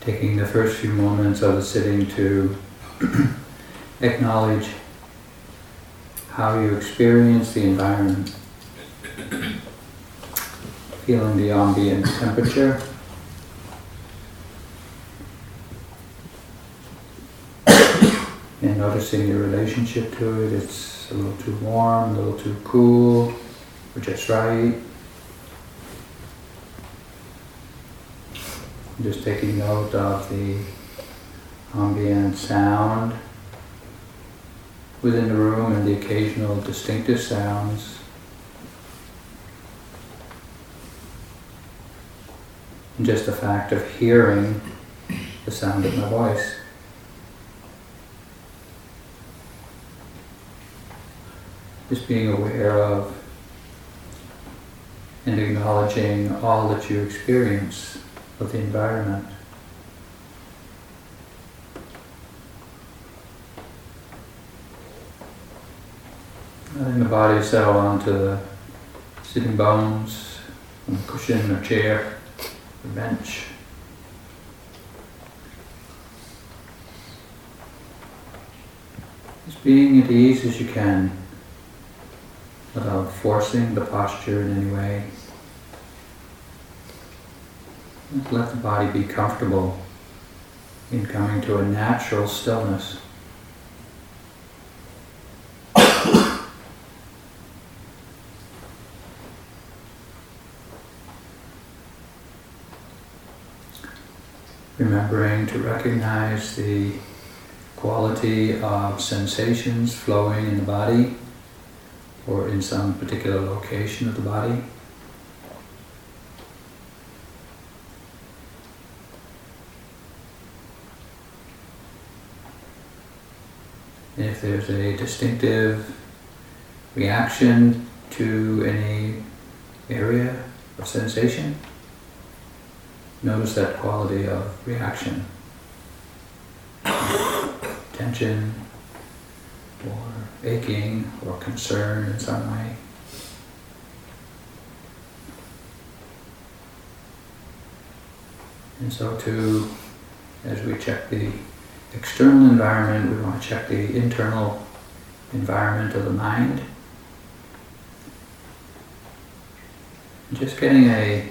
taking the first few moments of the sitting to acknowledge how you experience the environment, feeling the ambient temperature. and noticing your relationship to it. It's a little too warm, a little too cool, or just right. Just taking note of the ambient sound within the room and the occasional distinctive sounds. And just the fact of hearing the sound of my voice. Just being aware of and acknowledging all that you experience of the environment. Letting the body settle onto the sitting bones, on a cushion or chair or bench. Just being at ease as you can without forcing the posture in any way. Let the body be comfortable in coming to a natural stillness. Remembering to recognize the quality of sensations flowing in the body or in some particular location of the body. If there's a distinctive reaction to any area of sensation, notice that quality of reaction. Tension, or aching or concern in some way. And so too, as we check the external environment, we want to check the internal environment of the mind. Just getting a,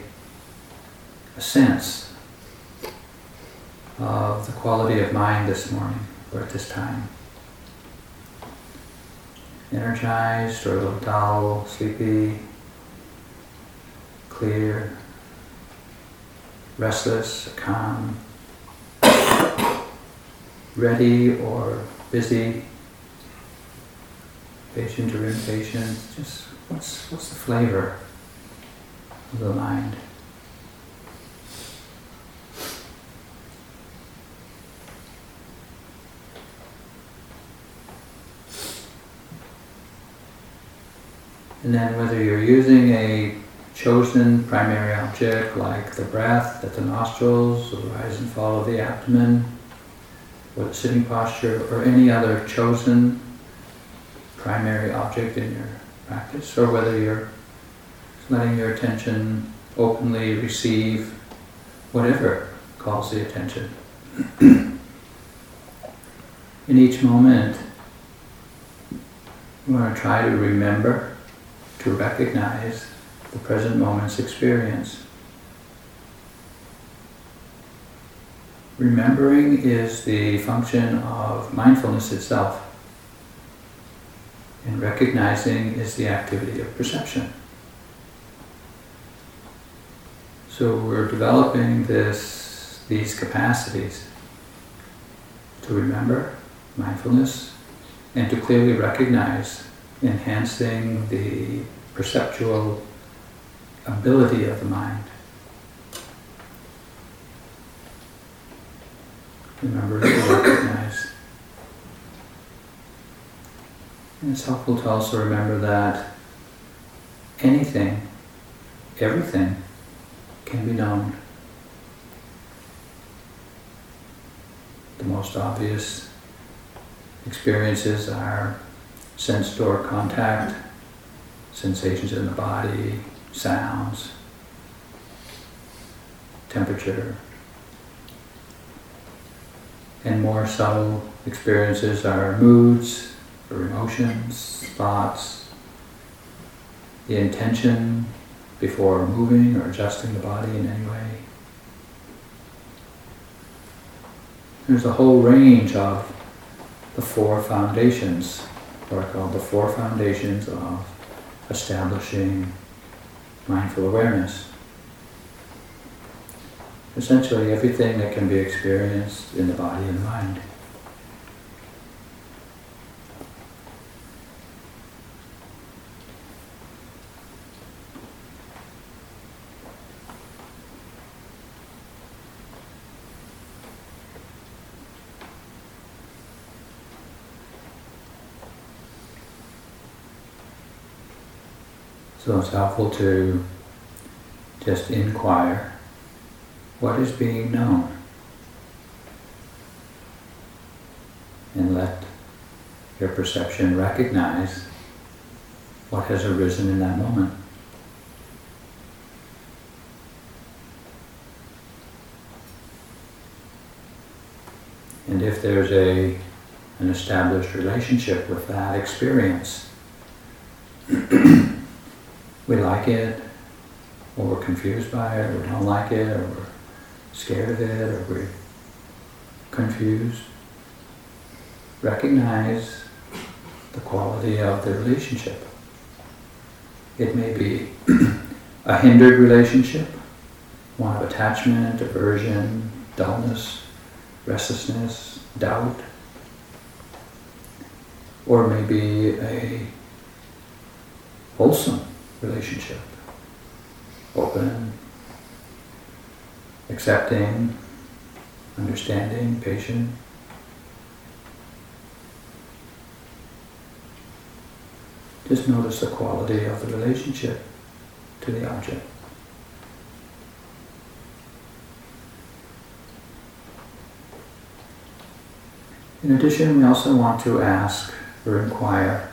a sense of the quality of mind this morning or at this time energized or a little dull, sleepy, clear, restless, calm, ready or busy, patient or impatient, just what's, what's the flavor of the mind? And then whether you're using a chosen primary object like the breath at the nostrils, or the rise and fall of the abdomen, the sitting posture, or any other chosen primary object in your practice, or whether you're letting your attention openly receive whatever calls the attention. in each moment, we want to try to remember to recognize the present moment's experience. Remembering is the function of mindfulness itself, and recognizing is the activity of perception. So we're developing this, these capacities to remember, mindfulness, and to clearly recognize enhancing the perceptual ability of the mind. Remember to recognize. And it's helpful to also remember that anything, everything, can be known. The most obvious experiences are sense door contact, sensations in the body, sounds, temperature, And more subtle experiences are moods or emotions, thoughts, the intention before moving or adjusting the body in any way. There's a whole range of the four foundations, what are called the four foundations of establishing mindful awareness. Essentially, everything that can be experienced in the body and mind. So it's helpful to just inquire what is being known and let your perception recognize what has arisen in that moment. And if there's a, an established relationship with that experience, we like it, or we're confused by it, or we don't like it, or we're scared of it, or we're confused. Recognize the quality of the relationship. It may be a hindered relationship, one of attachment, aversion, dullness, restlessness, doubt, or maybe a wholesome relationship. Open, accepting, understanding, patient. Just notice the quality of the relationship to the object. In addition, we also want to ask or inquire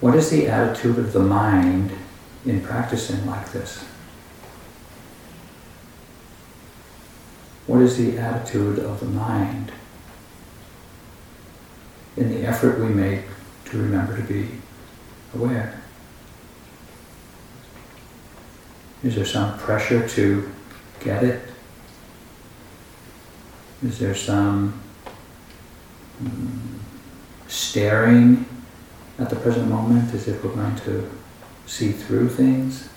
what is the attitude of the mind in practicing like this? What is the attitude of the mind in the effort we make to remember to be aware? Is there some pressure to get it? Is there some um, staring at the present moment as if we're going to see through things?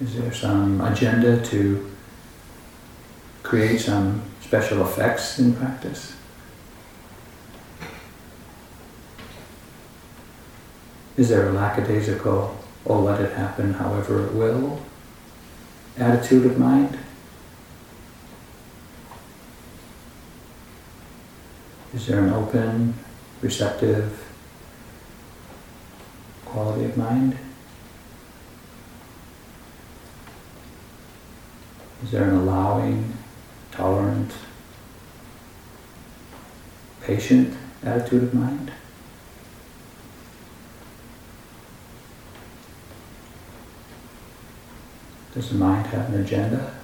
Is there some agenda to create some special effects in practice? Is there a lackadaisical, oh, let it happen however it will attitude of mind? Is there an open, receptive quality of mind? Is there an allowing, tolerant, patient attitude of mind? Does the mind have an agenda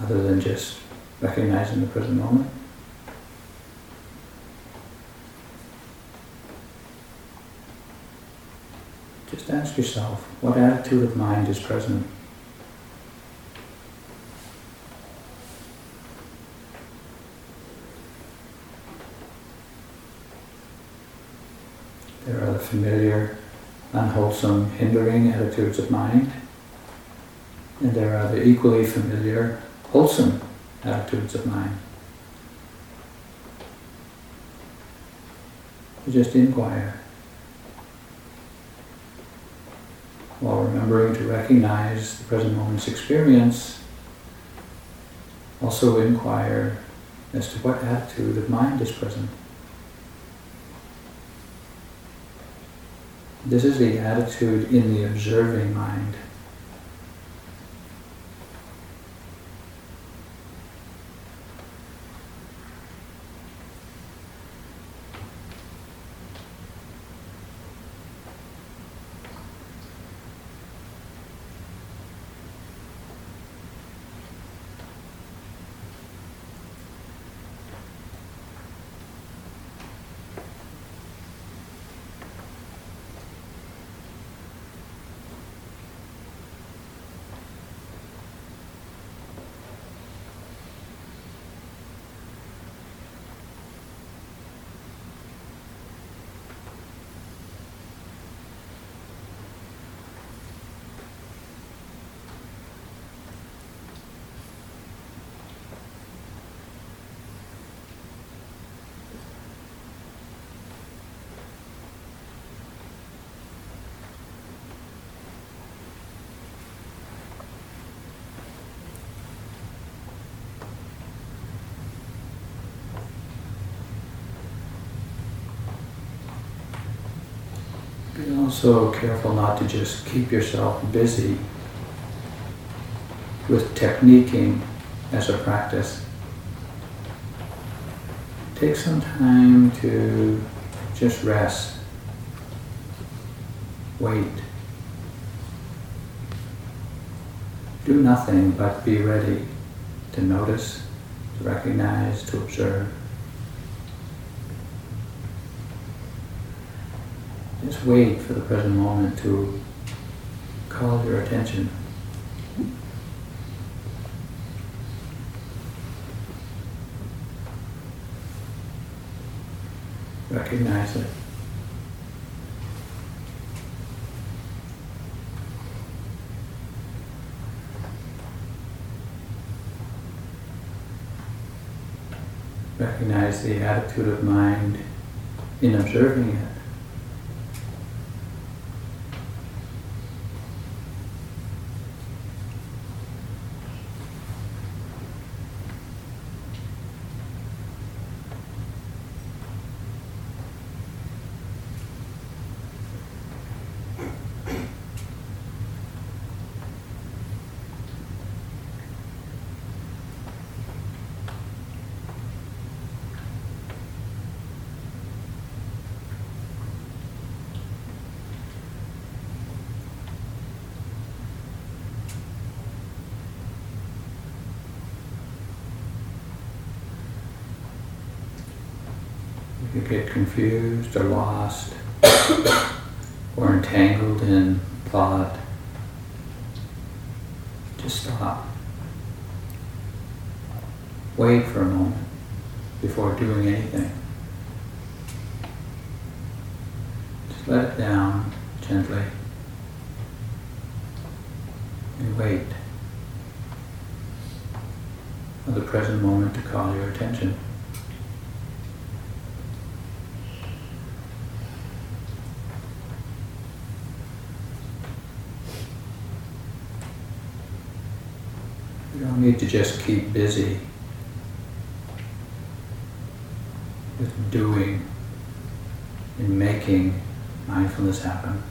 other than just recognizing the present moment. Just ask yourself, what attitude of mind is present? There are the familiar, unwholesome, hindering attitudes of mind, and there are the equally familiar, wholesome attitudes of mind. You just inquire. While remembering to recognize the present moment's experience, also inquire as to what attitude of mind is present. This is the attitude in the observing mind. Also careful not to just keep yourself busy with techniquing as a practice. Take some time to just rest, wait. Do nothing but be ready to notice, to recognize, to observe. Just wait for the present moment to call your attention. Recognize it. Recognize the attitude of mind in observing it. You get confused or lost or entangled in thought. Just stop. Wait for a moment before doing anything. Just let it down gently and wait for the present moment to call your attention. Need to just keep busy with doing and making mindfulness happen.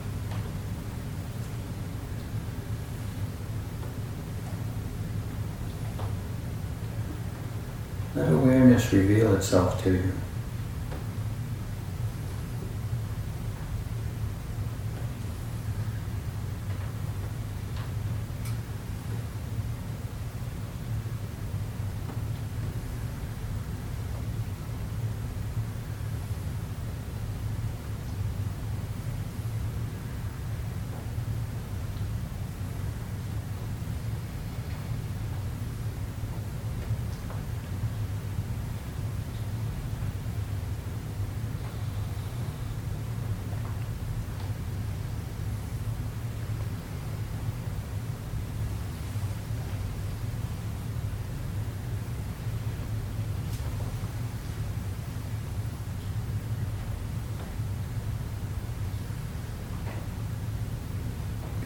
Let awareness reveal itself to you.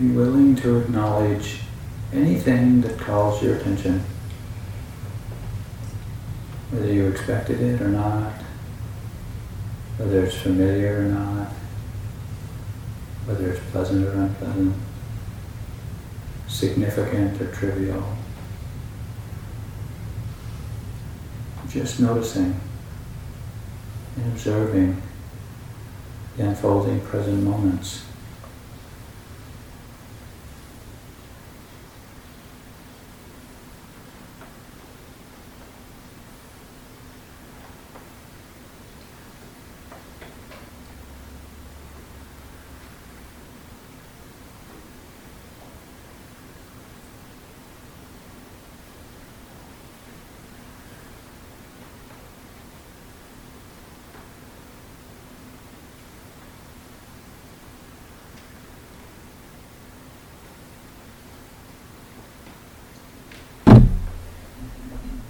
Be willing to acknowledge anything that calls your attention, whether you expected it or not, whether it's familiar or not, whether it's pleasant or unpleasant, significant or trivial. Just noticing and observing the unfolding present moments.